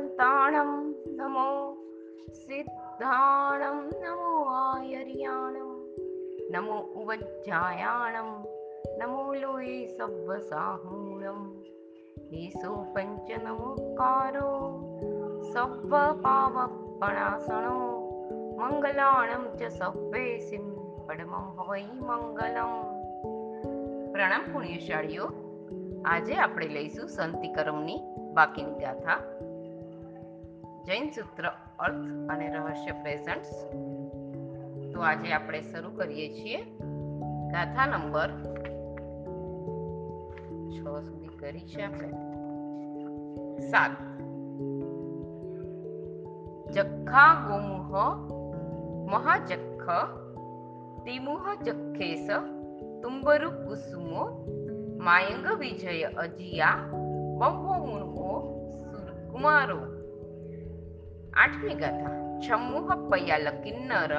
દંતાણમ नमो सिद्धाणं नमो आयर्याणं नमो ઉવજ્જાયાણમ नमो ઈસો પંચ નમોકારો સવ્વ પાવપણાસણો મંગલાણમ ચ સવ્વેસિમ પડમમ વૈ મંગલમ પ્રણામ પુણ્યશાળીઓ આજે આપણે લઈશું સંતિકરમની બાકીની ગાથા। જૈન સૂત્ર, અર્થ અને રહસ્ય પ્રેઝન્ટ્સ તો આજે આપણે શરૂ કરીએ છીએ. ગાથા નંબર છ સુધી કરી છે આપણે. સાત. જખ્ખા ગોમુહ મહાજખ તિમુહ જખેસ તુંબરુ કુસુમો માયંગ વિજય અજિયા બહો મુણો કુમારો આઠમી ગાથા, છમ્મુહ પયાલ કિન્નર,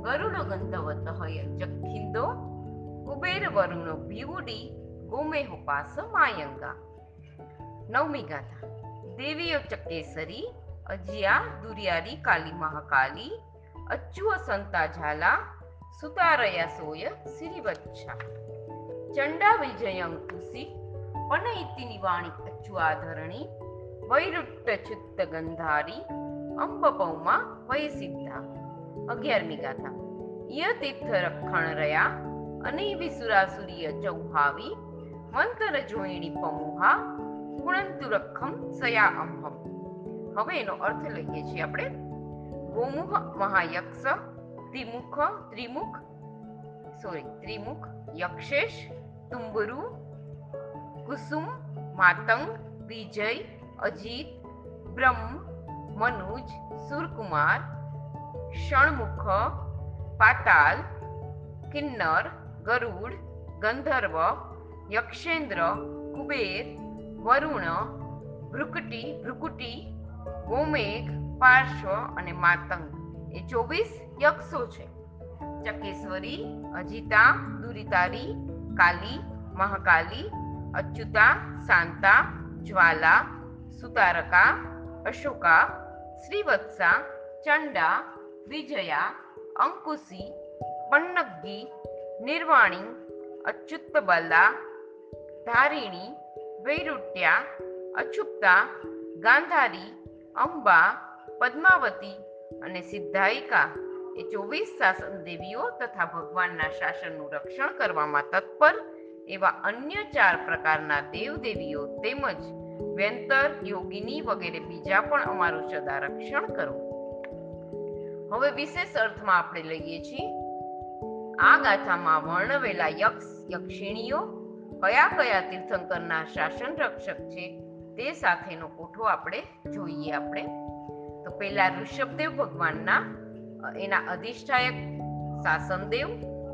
ગરુડ ગંધવત હય જખિંદો, કુબેર વરુણ ભ્યુડી ગોમેહ પાસ માયંગા. નવમી ગાથા દેવીઓ ચકેસરી, અજિયા, દુરિયારી, કાલી મહાકાલી અચ્યુઅ સંતા ઝાલા, સુતારયા સોય, સિરિવચ્છા. ચંડા વિજયંકુસી પનૈતિની વાણી અચ્યુઆધરણી વૈરુટ્ટ ચિત્ત ગંધારી અંબપૌમા વય સિદ્ધા અગિયારમી ગાથા. ય તીર્થ રખણ રહ્યા અને વિસુરાસુરીય ચૌહાવી મંતર જોઈણી પમુહા ગુણંતુ રખમ સયા અંભમ. હવે એનો અર્થ લઈએ છીએ આપણે. ગોમુખ મહાયક્ષ, ત્રિમુખ ત્રિમુખ સોરી ત્રિમુખ, યક્ષેશ, તુંબરુ, કુસુમ, માતંગ, વિજય, અજીત, બ્રહ્મ મનુજ, સુરકુમાર, ષણમુખ, પાતાલ, કિન્નર, ગરુડ, ગંધર્વ, યક્ષેન્દ્ર, કુબેર, વરુણ, ભ્રુકટી, ભ્રુકુટી, ગોમેઘ, પાર્શ્વ અને માતંગ. એ ચોવીસ યક્ષો છે. ચકેશ્વરી, અજિતા, દુરિતારી, કાલી, મહાકાલી, અચ્યુતા, શાંતા, જ્વાલા, સુતારકા, અશોકા શ્રીવત્સા, ચંડા, વિજયા, અંકુશી પન્નગી નિર્વાણી, અચ્યુતબલા, ધારિણી, વૈરુટ્યા અછુપ્તા ગાંધારી, અંબા, પદ્માવતી અને સિદ્ધાયિકા એ ચોવીસ શાસન દેવીઓ તથા ભગવાનના શાસનનું રક્ષણ કરવામાં તત્પર એવા અન્ય ચાર પ્રકારના દેવદેવીઓ તેમજ વ્યંતર યોગિની વગેરે બીજા પણ અમારું સદા રક્ષણ કરો હવે વિશેષ અર્થમાં આપણે લઈએ છીએ. આ ગાથામાં વર્ણવેલા યક્ષ, યક્ષિણીઓ કયા કયા તીર્થંકરના શાસન રક્ષક છે તે સાથેનો કોઠો આપણે જોઈએ આપણે. તો પહેલા ઋષભદેવ ભગવાનના એના અધિષ્ઠાયક શાસનદેવ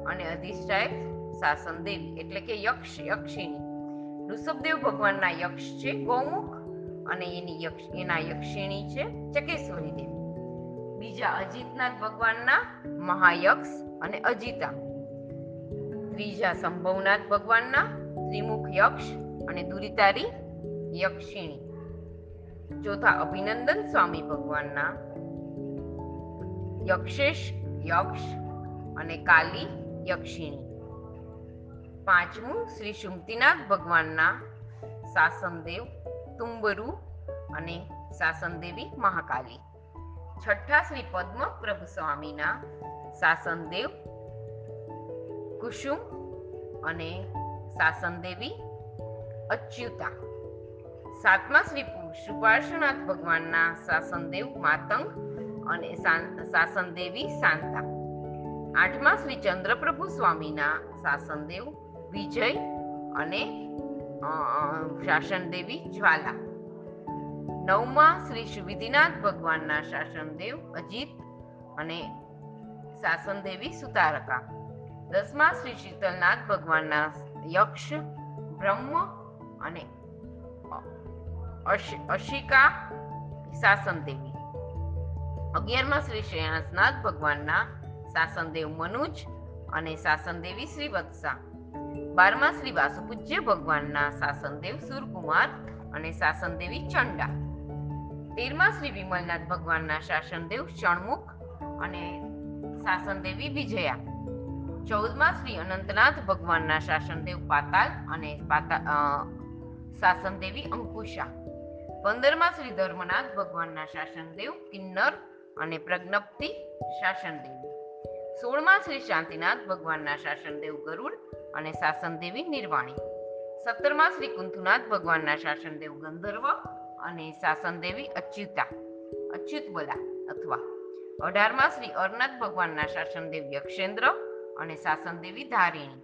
અને અધિષ્ઠાયક શાસનદેવ એટલે કે યક્ષ, યક્ષિણી. ઋષભદેવ ભગવાનના યક્ષ છે, ગૌમુખ અને એની યક્ષ, એના યક્ષિણી છે ચકેશ્વરી દેવી બીજા અજીતનાથ ભગવાનના મહાયક્ષ અને અજીતા. ત્રીજા સંભવનાથ ભગવાનના ત્રિમુખ યક્ષ અને દુરિતારી યક્ષિણી. ચોથા અભિનંદન સ્વામી ભગવાનના યક્ષેશ યક્ષ અને કાલી યક્ષિણી. પાંચમું, શ્રી શુમતિનાથ ભગવાનના સાસનદેવ, તુંબરુ અને સાસનદેવી મહાકાલી. છઠ્ઠા શ્રી પદ્મ પ્રભુ સ્વામીના સાસનદેવ, કુસુમ અને સાસનદેવી અચ્યુતા. સાતમા શ્રી સુપાર્શ્વનાથ ભગવાનના સાસનદેવ માતંગ અને સાસનદેવી શાંતા આઠમા શ્રી ચંદ્રપ્રભુ સ્વામીના શાસનદેવ વિજય અને શાસન દેવી જ્વાલા. નવમા શ્રી સુવિધિનાથ ભગવાનના શાસનદેવ અજીત અને શાસનદેવી સુતારકા. દસમા શ્રી શીતલનાથ ભગવાનના યક્ષ, બ્રહ્મ અને અશિકા અશ- અશિકા શાસનદેવી અગિયારમા શ્રી શ્રેયાસનાથ ભગવાનના શાસનદેવ મનુજ અને શાસનદેવી શ્રી વત્સા. બારમા શ્રી વાસુપૂજ્ય ભગવાનના શાસનદેવ સુરકુમાર અને શાસનદેવી ચંડા. તેરમા શ્રી વિમલનાથ ભગવાનના શાસનદેવ ષણમુખ અને શાસનદેવી વિજયા. ચૌદમા શ્રી અનંતનાથ ભગવાનના શાસનદેવ પાતાલ અને શાસનદેવી અંકુશા. પંદરમા શ્રી ધર્મનાથ ભગવાનના શાસનદેવ કિન્નર અને પ્રજ્ઞપ્તિ શાસનદેવી સોળમા શ્રી શાંતિનાથ ભગવાનના શાસનદેવ ગરુડ અને શાસનદેવી નિર્વાણી. સત્તરમાં શ્રી કુંથુનાથ ભગવાનના શાસનદેવ ગંધર્વ અને શાસનદેવી અચ્યુતા અચ્યુત બલા અથવા. અઢારમાં શ્રી અરનાથ ભગવાનના શાસનદેવ યક્ષેન્દ્ર અને શાસનદેવી ધારિણી.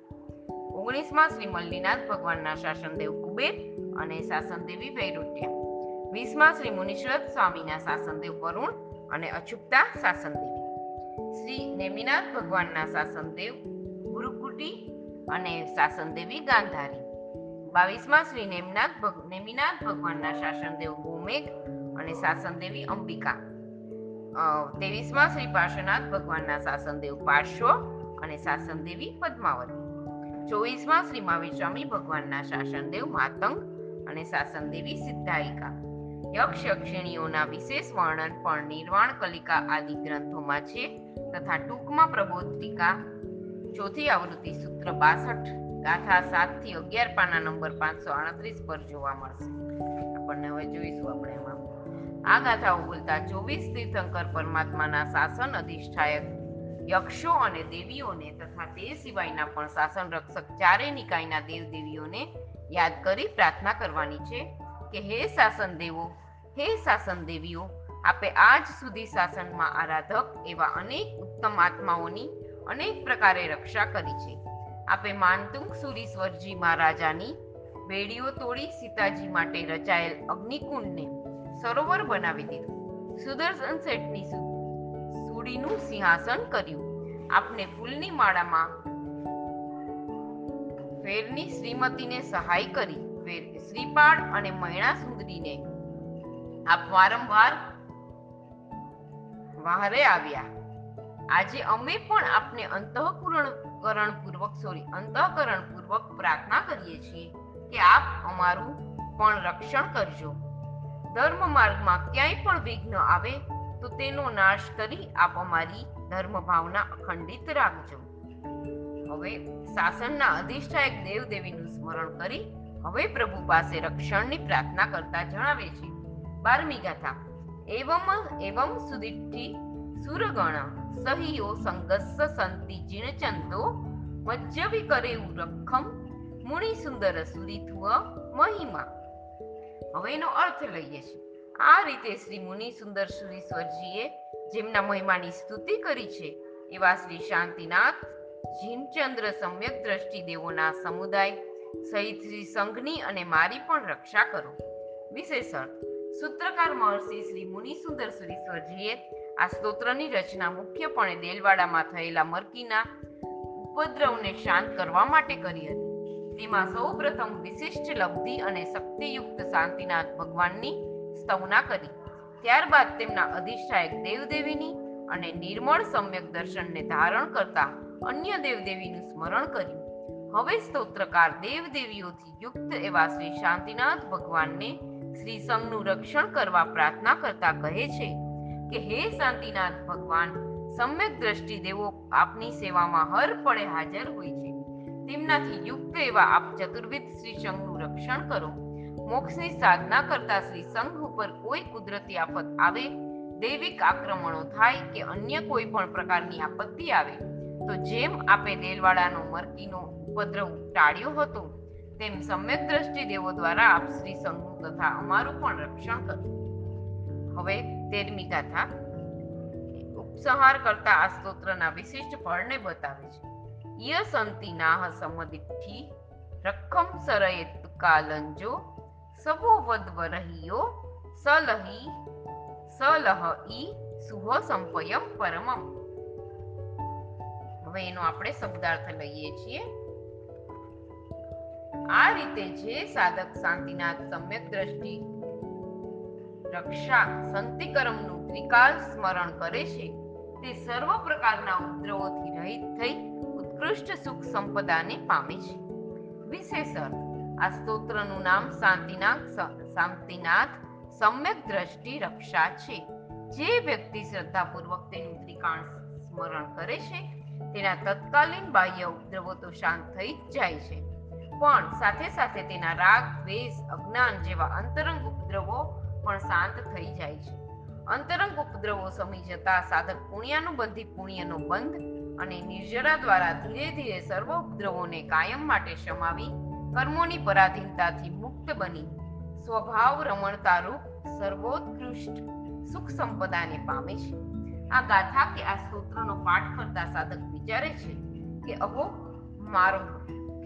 ઓગણીસમાં શ્રી મલ્લીનાથ ભગવાનના શાસનદેવ કુબેર અને શાસનદેવી વૈરુટ્યા. વીસમાં શ્રી મુનિશ્રત સ્વામીના શાસનદેવ વરુણ અને અચુપ્તા શાસનદેવી શ્રી નેમિનાથ ભગવાનના શાસનદેવ ગુરુકુટી અને શાસનદેવી ગાંધારી. બાવીસમા શ્રી નેમનાથ નેમિનાથ ભગવાનના શાસનદેવ ગોમેઘ અને શાસનદેવી અંબિકા. અ, શ્રી પાર્શ્વનાથ ભગવાનના શાસનદેવ પાર્શ્વ અને શાસનદેવી પદ્માવતી. ચોવીસમા શ્રી મહાવીર સ્વામી ભગવાનના શાસનદેવ માતંગ અને શાસનદેવી સિદ્ધાયિકા. યક્ષ યક્ષિણીઓના વિશેષ વર્ણન પણ નિર્વાણ કલિકા આદિ ગ્રંથોમાં છે તથા ટૂંકમાં પ્રબોધિકા. ચોથી આવૃત્તિ સૂત્ર બાસઠ ગાથા સાતથી અગિયાર પાના નંબર પાંચસો આડત્રીસ પર જોવા મળશે. આપણને હવે જોઈશું આપણે એમાં. આ ગાથાઓ બોલતા ચોવીસ તીર્થંકર પરમાત્માના શાસન અધિષ્ઠાયક યક્ષો અને દેવીઓને તથા તે સિવાયના પણ શાસન રક્ષક ચારે નિકાયના દેવ દેવીઓને યાદ કરી પ્રાર્થના કરવાની છે કે હે શાસન દેવો, હે શાસન દેવીઓ, આપે આજ સુધી શાસનમાં આરાધક એવા અનેક ઉત્તમ આત્માઓની અનેક પ્રકારે રક્ષા કરી છે. આપે માનતુંગ સુરીશ્વરજી મહારાજાની બેડીઓ તોડી સીતાજી માટે રચાયેલ અગ્નિકુંડને સરોવર બનાવી દીધું. સુદર્શન શેઠની સુડીનું સિંહાસન કર્યું. આપને ફૂલની માળામાં ફેરની શ્રીમતીને સહાય કરી, ફેર શ્રીપાળ અને મૈણા સુંદરીને આપ વારંવાર વહારે આવ્યા. આજે અમે પણ આપને અંતઃકરણ પૂર્વક સોરી અંતઃકરણ પૂર્વક પ્રાર્થના કરીએ છીએ કે આપ અમારું પણ રક્ષણ કરજો. ધર્મ માર્ગમાં ક્યાંય પણ વિઘ્ન આવે, તો તેનો નાશ કરી આપ અમારી ધર્મ ભાવના અખંડિત રાખજો. હવે શાસનના અધિષ્ઠાયક દેવ દેવીનું સ્મરણ કરી હવે પ્રભુ પાસે રક્ષણની પ્રાર્થના કરતા જણાવે છે. બારમી ગાથા. એવમ એવમ સુદિઠ્ઠી સુરગણ સહિયો સંગસ્સ સંતિ જીણચંદો મજ્જવિ કરેઉ રખમ મુણી સુંદર સુરીથુવ મહિમા. હવે અર્થ લઈએ છીએ. આ રીતે શ્રી મુનિ સુંદર સુરીશ્વરજીએ જેમના મહિમાની સ્તુતિ કરી છે, એવા શ્રી શાંતિનાથ, જીનચંદ્ર સમ્યક દ્રષ્ટિ દેવોના સમુદાય, સહિત શ્રી સંઘની અને મારી પણ રક્ષા કરો. વિશેષ અર્થ સૂત્રકાર મહર્ષિ શ્રી મુનિસુંદર સુરીશ્વરજીએ આ સ્તોત્રની રચના મુખ્યપણે દેલવાડામાં થયેલા મરકીના ઉપદ્રવને શાંત કરવા માટે કરી હતી. તેમાં સૌપ્રથમ વિશિષ્ટ લબ્ધિ અને શક્તિયુક્ત શાંતિનાથ ભગવાનની સ્તવના કરી. ત્યારબાદ તેમના અધિષ્ઠાયક દેવદેવીની અને નિર્મળ સમ્યક દર્શનને ધારણ કરતા અન્ય દેવદેવીનું સ્મરણ કર્યું. હવે સ્તોત્રકાર દેવદેવીઓથી યુક્ત એવા શ્રી શાંતિનાથ ભગવાનને શ્રી સંઘનું રક્ષણ કરવા પ્રાર્થના કરતા કહે છે કે હે શાંતિનાથ ભગવાન, સમ્યક દ્રષ્ટિ દેવો આપની સેવામાં હર પળે હાજર હોય છે. તેમનાથી યુક્ત એવા આપ ચતુર્વિધ શ્રી સંઘનું રક્ષણ કરો. મોક્ષની સાધના કરતા શ્રી સંઘ ઉપર કોઈ કુદરતી આફત આવે, દૈવિક આક્રમણો થાય કે અન્ય કોઈ પણ પ્રકારની આપત્તિ આવે, તો જેમ આપે રેલવાડાનો મરકીનો ઉપદ્રવ ટાળ્યો હતો તેમ સમ્યક દ્રષ્ટિ દેવો દ્વારા આપ શ્રી સંઘનું તથા અમારું પણ રક્ષણ કરો હવે તેરમી કથા ઉપસંહાર કરતા આ સ્તોત્રના વિશિષ્ટ ફળને બતાવે છે. ય સંતિ નાહ સમદિઠ્ઠી રખમ સરયેત કાલંજો સવો વદ વરહિયો સલહી સલહ ઈ સુહ સંપયમ પરમમ. હવે એનો આપણે શબ્દાર્થ લઈએ છીએ. આ રીતે જે સાધક શાંતિનાથ સમ્યક દ્રષ્ટિ, રક્ષા, સંતિકરમનું ત્રિકાલ સ્મરણ કરે છે, તે સર્વ પ્રકારના ઉપદ્રવોથી રહિત થઈ ઉત્કૃષ્ટ સુખ સંપદાને પામે છે. વિશેષ અર્થ, આ સ્તોત્રનું નામ શાંતિનાથ શાંતિનાથ સમ્યક દ્રષ્ટિ રક્ષા છે. જે વ્યક્તિ શ્રદ્ધાપૂર્વક તેનું ત્રિકાણ સ્મરણ કરે છે, તેના તત્કાલીન બાહ્ય ઉપદ્રવો તો શાંત થઈ જ જાય છે. પણ સાથે સાથે તેના રાગ, દ્વેષ, અજ્ઞાન જેવા અંતરંગ ઉપદ્રવો પણ શાંત થઈ જાય છે. અંતરંગ ઉપદ્રવો સમી જતા સાધક પુણ્યાનુબંધી પુણ્યનો બંધ અને નિર્જરા દ્વારા ધીરે ધીરે સર્વ ઉપદ્રવોને કાયમ માટે શમાવી કર્મોની પરાધીનતાથી મુક્ત બની સ્વભાવ રમણતા રૂપ સર્વોત્કૃષ્ટ સુખ સંપદાને પામે છે. આ ગાથા કે આ સ્તોત્રનો પાઠ કરતા સાધક વિચારે છે કે, અહો, મારો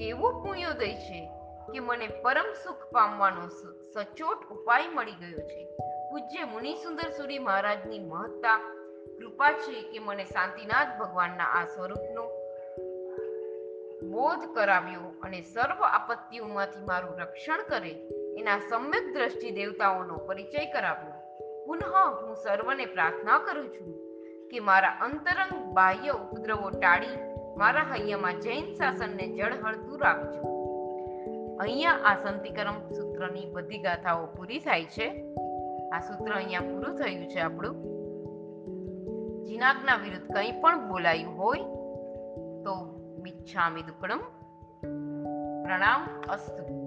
કેવો પુણ્યોદય છે કે મને પરમ સુખ પામવાનો સચોટ ઉપાય મળી ગયો છે. પૂજ્ય મુનિ સુંદર સુરી મહારાજની મહત્તા, કૃપા છે કે મને શાંતિનાથ ભગવાનના આ સ્વરૂપનો બોધ કરાવ્યો અને સર્વ આપત્તિઓમાંથી મારું રક્ષણ કરે, એના સમ્યક દ્રષ્ટિ દેવતાઓનો પરિચય કરાવ્યો. પુનઃ હું સર્વને પ્રાર્થના કરું છું કે મારા અંતરંગ બાહ્ય ઉપદ્રવો ટાળી મારા હૈયામાં જૈન શાસનને જળહળતું રાખજો અહીંયા આ સંતિકરમ સૂત્રની બધી ગાથાઓ પૂરી થાય છે. આ સૂત્ર અહીંયા પૂરું થયું છે આપણું. જીનાગના વિરુદ્ધ કંઈ પણ બોલાયું હોય તો મિચ્છામિ દુક્કડમ પ્રણામ અસ્તુ.